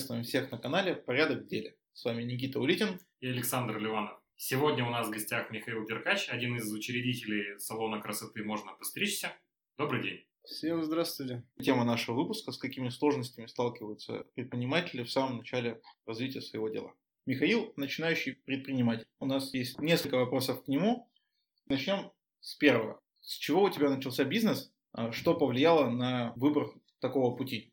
Приветствуем всех на канале «Порядок в деле». С вами Никита Улитин и Александр Ливанов. Сегодня у нас в гостях Михаил Деркач, один из учредителей салона красоты «Можно постричься». Добрый день. Всем здравствуйте. Тема нашего выпуска – с какими сложностями сталкиваются предприниматели в самом начале развития своего дела. Михаил – начинающий предприниматель. У нас есть несколько вопросов к нему. Начнем с первого. С чего у тебя начался бизнес? А что повлияло на выбор такого пути?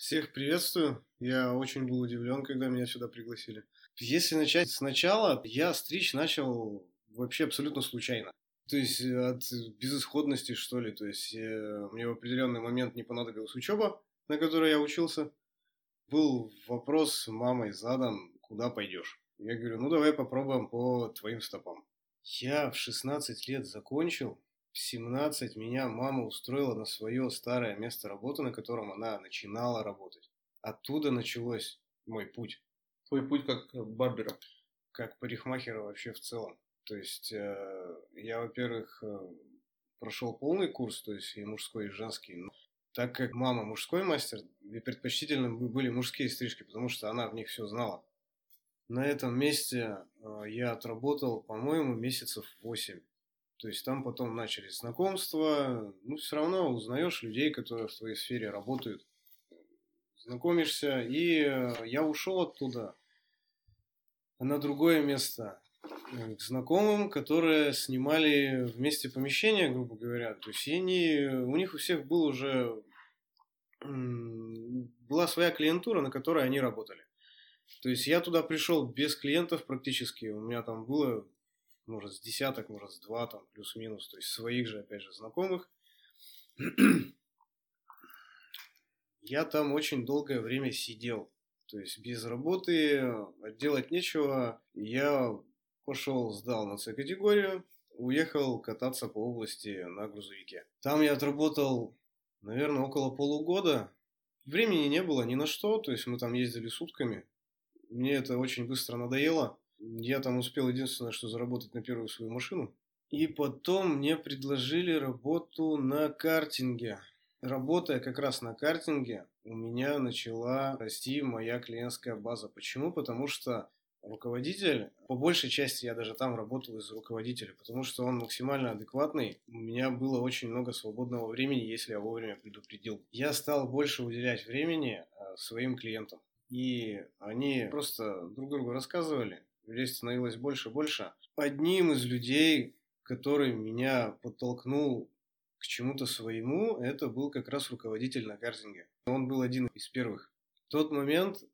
Всех приветствую. Я очень был удивлен, когда меня сюда пригласили. Если начать сначала, я стричь начал вообще абсолютно случайно. То есть э, от безысходности, что ли. То есть э, мне в определенный момент не понадобилась учеба, на которой я учился. Был вопрос мамой задан, куда пойдешь. Я говорю, ну давай попробуем по твоим стопам. Я в 16 лет закончил. В 17 меня мама устроила на свое старое место работы, на котором она начинала работать. Оттуда началось мой путь. Твой путь как барбера? Как парикмахера вообще в целом. То есть э, я, во-первых, э, прошел полный курс, то есть и мужской, и женский. Но так как мама мужской мастер, и предпочтительно были мужские стрижки, потому что она в них все знала. На этом месте э, я отработал, по-моему, месяцев 8. То есть там потом начались знакомства, ну все равно узнаешь людей, которые в твоей сфере работают, знакомишься, и я ушел оттуда на другое место Э, к знакомым, которые снимали вместе помещение, грубо говоря. То есть они, у них у всех был уже была своя клиентура, на которой они работали. То есть я туда пришел без клиентов практически. У меня там было, может, с десяток, может, с два, там, плюс-минус. То есть своих же, опять же, знакомых. Я там очень долгое время сидел. То есть без работы, делать нечего. Я пошел, сдал на С-категорию, уехал кататься по области на грузовике. Там я отработал, наверное, около полугода. Времени не было ни на что, то есть мы там ездили сутками. Мне это очень быстро надоело. Я там успел единственное, что заработать на первую свою машину. И потом мне предложили работу на картинге. Работая как раз на картинге, у меня начала расти моя клиентская база. Почему? Потому что руководитель. По большей части я даже там работал из руководителя, потому что он максимально адекватный. У меня было очень много свободного времени, если я вовремя предупредил. Я стал больше уделять времени э, своим клиентам. И они просто друг другу рассказывали. Людей становилось больше и больше. Одним из людей, который меня подтолкнул к чему-то своему, это был как раз руководитель на картинге. Он был один из первых. В тот момент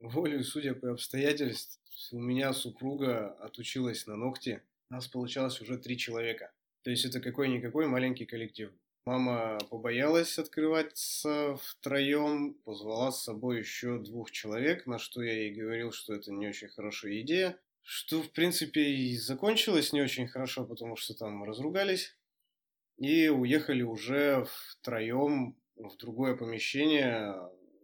волю судя по обстоятельствам, у меня супруга отучилась на ногти. У нас получалось уже три человека. То есть это какой-никакой маленький коллектив. Мама побоялась открываться втроем, позвала с собой еще двух человек, на что я ей говорил, что это не очень хорошая идея. Что, в принципе, и закончилось не очень хорошо, потому что там разругались. И уехали уже втроем в другое помещение,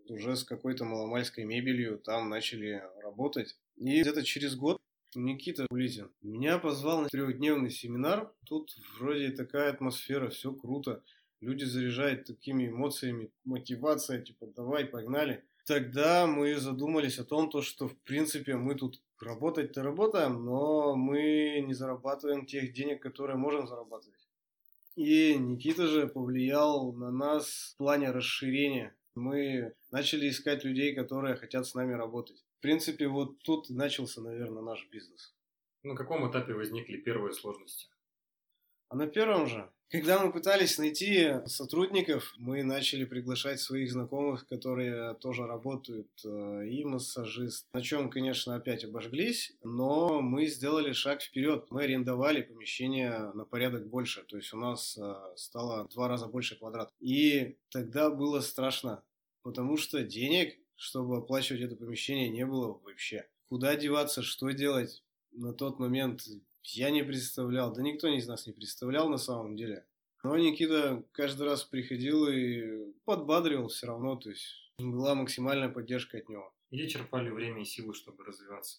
уже с какой-то маломальской мебелью, там начали работать. И где-то через год Никита Улитин меня позвал на трехдневный семинар. Тут вроде такая атмосфера, все круто. Люди заряжают такими эмоциями, мотивация, типа давай, погнали. Тогда мы задумались о том, то, что в принципе мы тут работать-то работаем, но мы не зарабатываем тех денег, которые можем зарабатывать. И Никита же повлиял на нас в плане расширения. Мы начали искать людей, которые хотят с нами работать. В принципе, вот тут начался, наверное, наш бизнес. На каком этапе возникли первые сложности? А на первом же, когда мы пытались найти сотрудников, мы начали приглашать своих знакомых, которые тоже работают, э, и массажист. На чем, конечно, опять обожглись, но мы сделали шаг вперед. Мы арендовали помещение на порядок больше, то есть у нас э, стало в два раза больше квадрат. И тогда было страшно, потому что денег чтобы оплачивать это помещение, не было вообще. Куда деваться, что делать на тот момент я не представлял. Да никто из нас не представлял на самом деле. Но Никита каждый раз приходил и подбадривал все равно, то есть была максимальная поддержка от него. Где черпали время и силы, чтобы развиваться?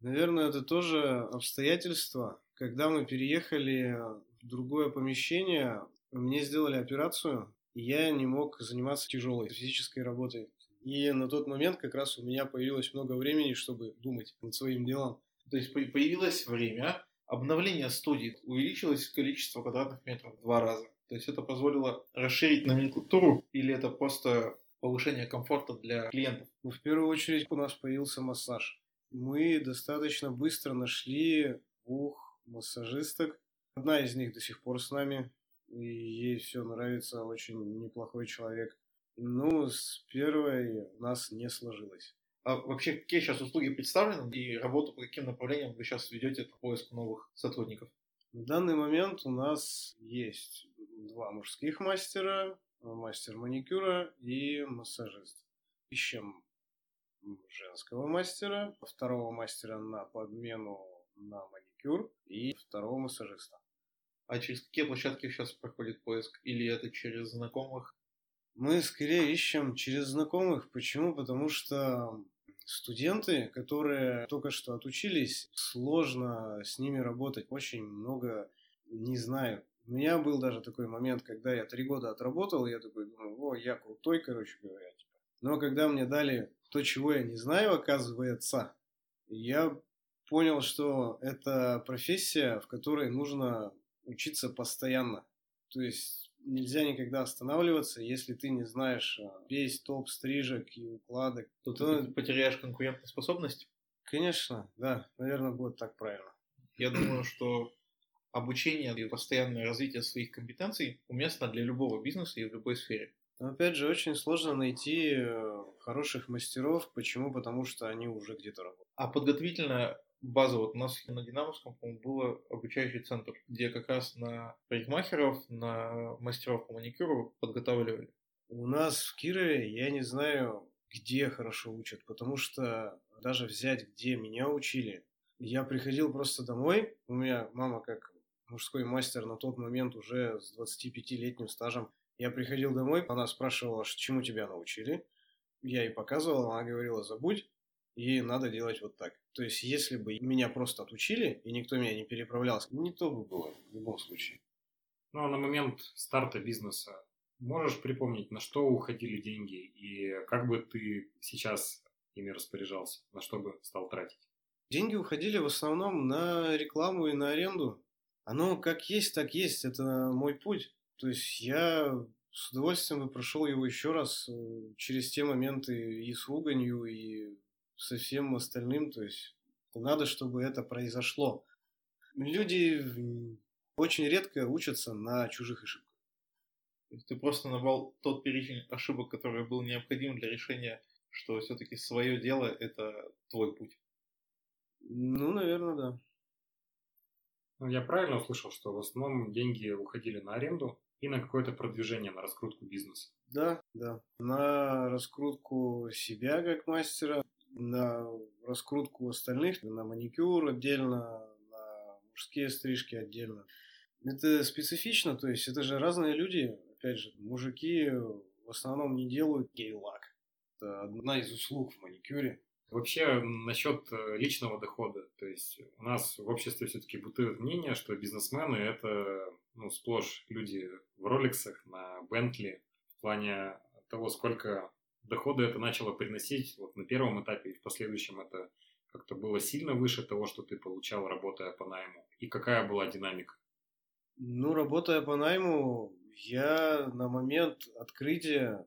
Наверное, это тоже обстоятельства. Когда мы переехали в другое помещение, мне сделали операцию, и я не мог заниматься тяжелой физической работой И на тот момент как раз у меня появилось много времени, чтобы думать над своим делом. То есть появилось время, обновление студии, увеличилось количество квадратных метров в два раза. То есть это позволило расширить номенклатуру или это просто повышение комфорта для клиентов? Ну, в первую очередь у нас появился массаж. Мы достаточно быстро нашли двух массажисток. Одна из них до сих пор с нами, и ей все нравится, очень неплохой человек. Ну, с первой у нас не сложилось. А вообще, какие сейчас услуги представлены и работу по каким направлениям вы сейчас ведете по поиску новых сотрудников? В данный момент у нас есть два мужских мастера, мастер маникюра и массажист. Ищем женского мастера, второго мастера на подмену на маникюр и второго массажиста. А через какие площадки сейчас проходит поиск? Или это через знакомых? Мы скорее ищем через знакомых. Почему? Потому что студенты, которые только что отучились, сложно с ними работать. Очень много не знаю. У меня был даже такой момент, когда я три года отработал, я такой думаю, о, я крутой, короче говоря. Типа. Но когда мне дали то, чего я не знаю, оказывается, я понял, что это профессия, в которой нужно учиться постоянно. То есть нельзя никогда останавливаться, если ты не знаешь а, весь топ стрижек и укладок. То, то ты потеряешь конкурентоспособность? Конечно, да, наверное, будет так правильно. Я думаю, что обучение и постоянное развитие своих компетенций уместно для любого бизнеса и в любой сфере. Но опять же, очень сложно найти э, хороших мастеров. Почему? Потому что они уже где-то работают. А подготовительная база, вот у нас на Динамовском, по-моему, был обучающий центр, где как раз на парикмахеров, на мастеров по маникюру подготавливали. У нас в Кирове, я не знаю, где хорошо учат, потому что даже взять, где меня учили, я приходил просто домой, у меня мама как мужской мастер на тот момент уже с 25-летним стажем, я приходил домой, она спрашивала, чему тебя научили, я ей показывал, она говорила, забудь, и надо делать вот так. То есть, если бы меня просто отучили, и никто меня не переправлялся, не то бы было в любом случае. Ну, а на момент старта бизнеса можешь припомнить, на что уходили деньги, и как бы ты сейчас ими распоряжался, на что бы стал тратить? Деньги уходили в основном на рекламу и на аренду. Оно как есть, так есть. Это мой путь. То есть я с удовольствием бы прошел его еще раз э, через те моменты и с руганью, и со всем остальным. То есть надо, чтобы это произошло. Люди очень редко учатся на чужих ошибках. Ты просто набрал тот перечень ошибок, который был необходим для решения, что все-таки свое дело – это твой путь. Ну, наверное, да. Ну, я правильно услышал, что в основном деньги уходили на аренду и на какое-то продвижение, на раскрутку бизнеса? Да, да. На раскрутку себя как мастера, на раскрутку остальных, на маникюр отдельно, на мужские стрижки отдельно. Это специфично, то есть это же разные люди. Опять же, мужики в основном не делают гей-лак. Это одна из услуг в маникюре. Вообще, насчет э, личного дохода. То есть у нас в обществе все-таки бытует мнение, что бизнесмены – это ну, сплошь люди в роликсах, на Бентли, в плане того, сколько дохода это начало приносить вот на первом этапе и в последующем это как-то было сильно выше того, что ты получал, работая по найму? И какая была динамика? Ну, работая по найму, я на момент открытия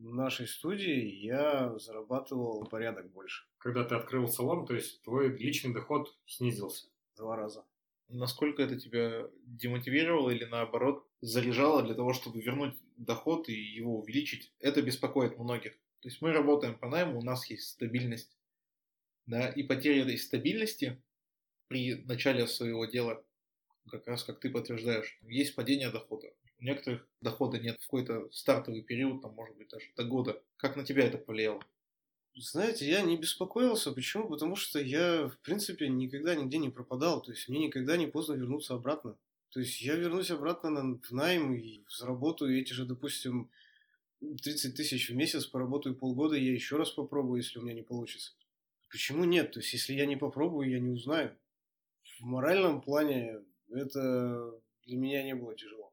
нашей студии я зарабатывал порядок больше. Когда ты открыл салон, то есть твой личный доход снизился? Два раза. Насколько это тебя демотивировало или наоборот заряжало для того, чтобы вернуть доход и его увеличить? Это беспокоит многих. То есть мы работаем по найму, у нас есть стабильность. Да, и потеря этой стабильности при начале своего дела, как раз как ты подтверждаешь, есть падение дохода. У некоторых дохода нет в какой-то стартовый период, там, может быть, даже до года. Как на тебя это повлияло? Знаете, я не беспокоился. Почему? Потому что я, в принципе, никогда нигде не пропадал. То есть мне никогда не поздно вернуться обратно. То есть я вернусь обратно на, в найм и заработаю эти же, допустим, 30 тысяч в месяц, поработаю полгода, я еще раз попробую, если у меня не получится. Почему нет? То есть если я не попробую, я не узнаю. В моральном плане это для меня не было тяжело.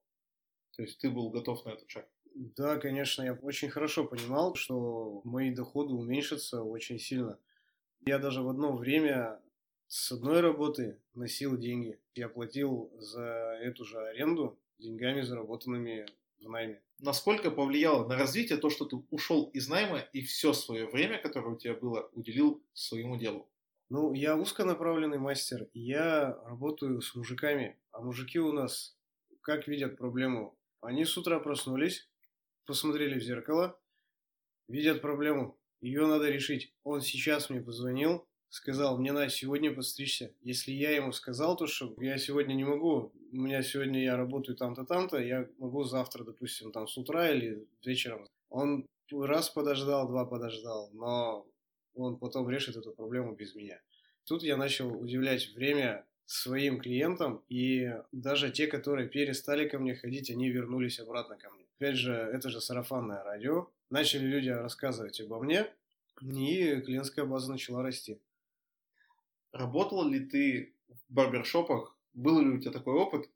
То есть ты был готов на этот шаг? Да, конечно, я очень хорошо понимал, что мои доходы уменьшатся очень сильно. Я даже в одно время с одной работы носил деньги. Я платил за эту же аренду деньгами, заработанными в найме. Насколько повлияло на развитие то, что ты ушел из найма и все свое время, которое у тебя было, уделил своему делу? Ну, я узконаправленный мастер, и я работаю с мужиками. А мужики у нас как видят проблему? Они с утра проснулись, посмотрели в зеркало, видят проблему. Ее надо решить. Он сейчас мне позвонил, сказал, мне надо сегодня подстричься. Если я ему сказал то, что я сегодня не могу, у меня сегодня я работаю там-то, там-то, я могу завтра, допустим, там с утра или вечером. Он раз подождал, два подождал, но он потом решит эту проблему без меня. Тут я начал удивлять время своим клиентам, и даже те, которые перестали ко мне ходить, они вернулись обратно ко мне. Опять же, это же сарафанное радио. Начали люди рассказывать обо мне, и клиентская база начала расти. Работал ли ты в барбершопах? Был ли у тебя такой опыт?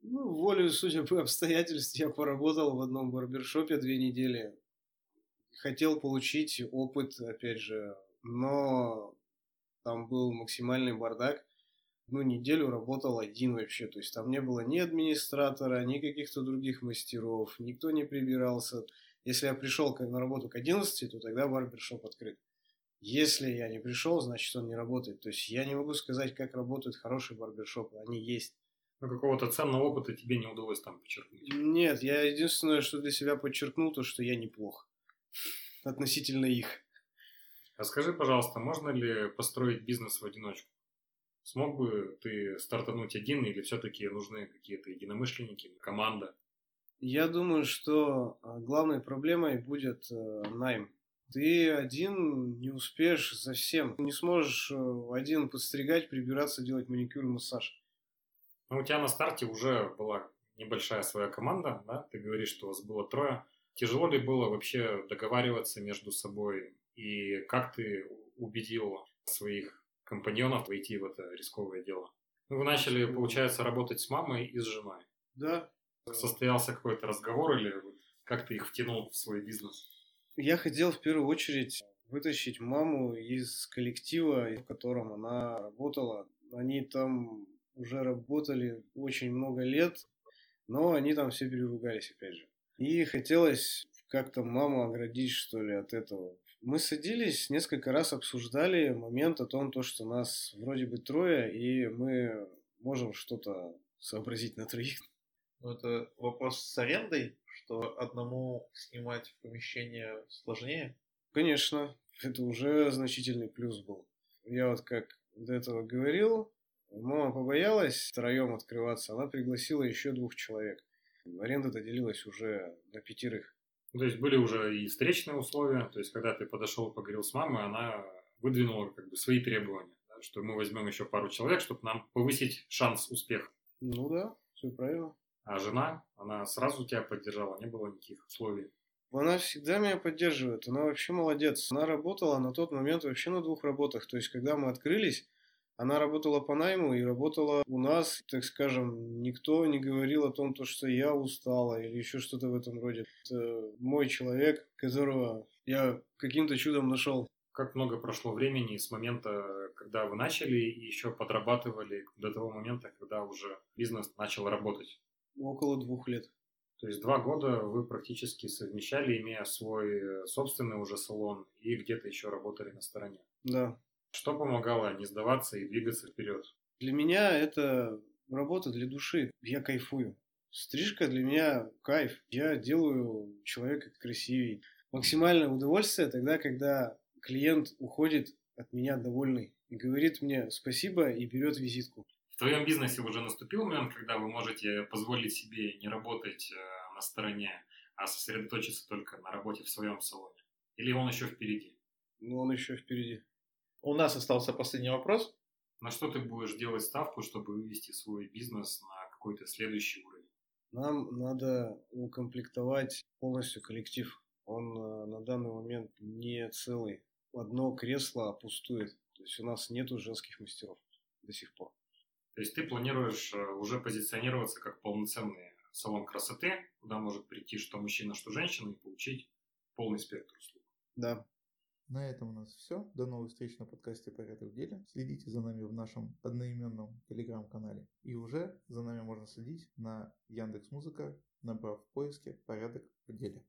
Ну, волю судеб и обстоятельств я поработал в одном барбершопе две недели. Хотел получить опыт, опять же, но там был максимальный бардак. Ну, неделю работал один вообще, то есть там не было ни администратора, ни каких-то других мастеров, никто не прибирался. Если я пришел на работу к 11, то тогда барбершоп открыт. Если я не пришел, значит он не работает. То есть я не могу сказать, как работают хорошие барбершопы. Они есть. Но какого-то ценного опыта тебе не удалось там подчеркнуть? Нет, я единственное, что для себя подчеркнул, то, что я неплох относительно их. А скажи, пожалуйста, можно ли построить бизнес в одиночку? Смог бы ты стартануть один или все-таки нужны какие-то единомышленники, команда? Я думаю, что а, главной проблемой будет э, найм. Ты один не успеешь за всем. Не сможешь э, один подстригать, прибираться, делать маникюр массаж. Ну, у тебя на старте уже была небольшая своя команда, да? Ты говоришь, что у вас было трое. Тяжело ли было вообще договариваться между собой? И как ты убедил своих компаньонов войти в это рисковое дело? Ну, вы начали, получается, работать с мамой и с женой. Да. Состоялся какой-то разговор или как ты их втянул в свой бизнес? Я хотел в первую очередь вытащить маму из коллектива, в котором она работала. Они там уже работали очень много лет, но они там все переругались, опять же. И хотелось как-то маму оградить, что ли, от этого. Мы садились, несколько раз обсуждали момент о том, то, что нас вроде бы трое, и мы можем что-то сообразить на троих. Ну, это вопрос с арендой, что одному снимать помещение сложнее? Конечно, это уже значительный плюс был. Я вот как до этого говорил, мама побоялась втроем открываться, она пригласила еще двух человек. Аренда-то делилась уже на пятерых. То есть были уже и встречные условия, то есть когда ты подошел, поговорил с мамой, она выдвинула как бы свои требования, да, что мы возьмем еще пару человек, чтобы нам повысить шанс успеха. Ну да, все правильно. А жена, она сразу тебя поддержала, не было никаких условий. Она всегда меня поддерживает, она вообще молодец. Она работала на тот момент вообще на двух работах. То есть, когда мы открылись, она работала по найму и работала у нас, так скажем, никто не говорил о том, то, что я устала или еще что-то в этом роде. Это мой человек, которого я каким-то чудом нашел. Как много прошло времени с момента, когда вы начали и еще подрабатывали до того момента, когда уже бизнес начал работать? Около двух лет. То есть два года вы практически совмещали, имея свой э, собственный уже салон и где-то еще работали на стороне. Да. Что помогало не сдаваться и двигаться вперед? Для меня это работа для души. Я кайфую. Стрижка для меня кайф. Я делаю человека красивее. Максимальное удовольствие тогда, когда клиент уходит от меня довольный и говорит мне спасибо и берет визитку. В твоем бизнесе уже наступил момент, когда вы можете позволить себе не работать э, на стороне, а сосредоточиться только на работе в своем салоне? Или он еще впереди? Ну, он еще впереди. У нас остался последний вопрос. На что ты будешь делать ставку, чтобы вывести свой бизнес на какой-то следующий уровень? Нам надо укомплектовать полностью коллектив. Он э, на данный момент не целый. Одно кресло пустует. То есть у нас нету женских мастеров до сих пор. То есть ты планируешь э, уже позиционироваться как полноценный салон красоты, куда может прийти что мужчина, что женщина и получить полный спектр услуг. Да. На этом у нас все. До новых встреч на подкасте «Порядок в деле». Следите за нами в нашем одноименном телеграм-канале. И уже за нами можно следить на Яндекс Музыка, набрав в поиске «Порядок в деле».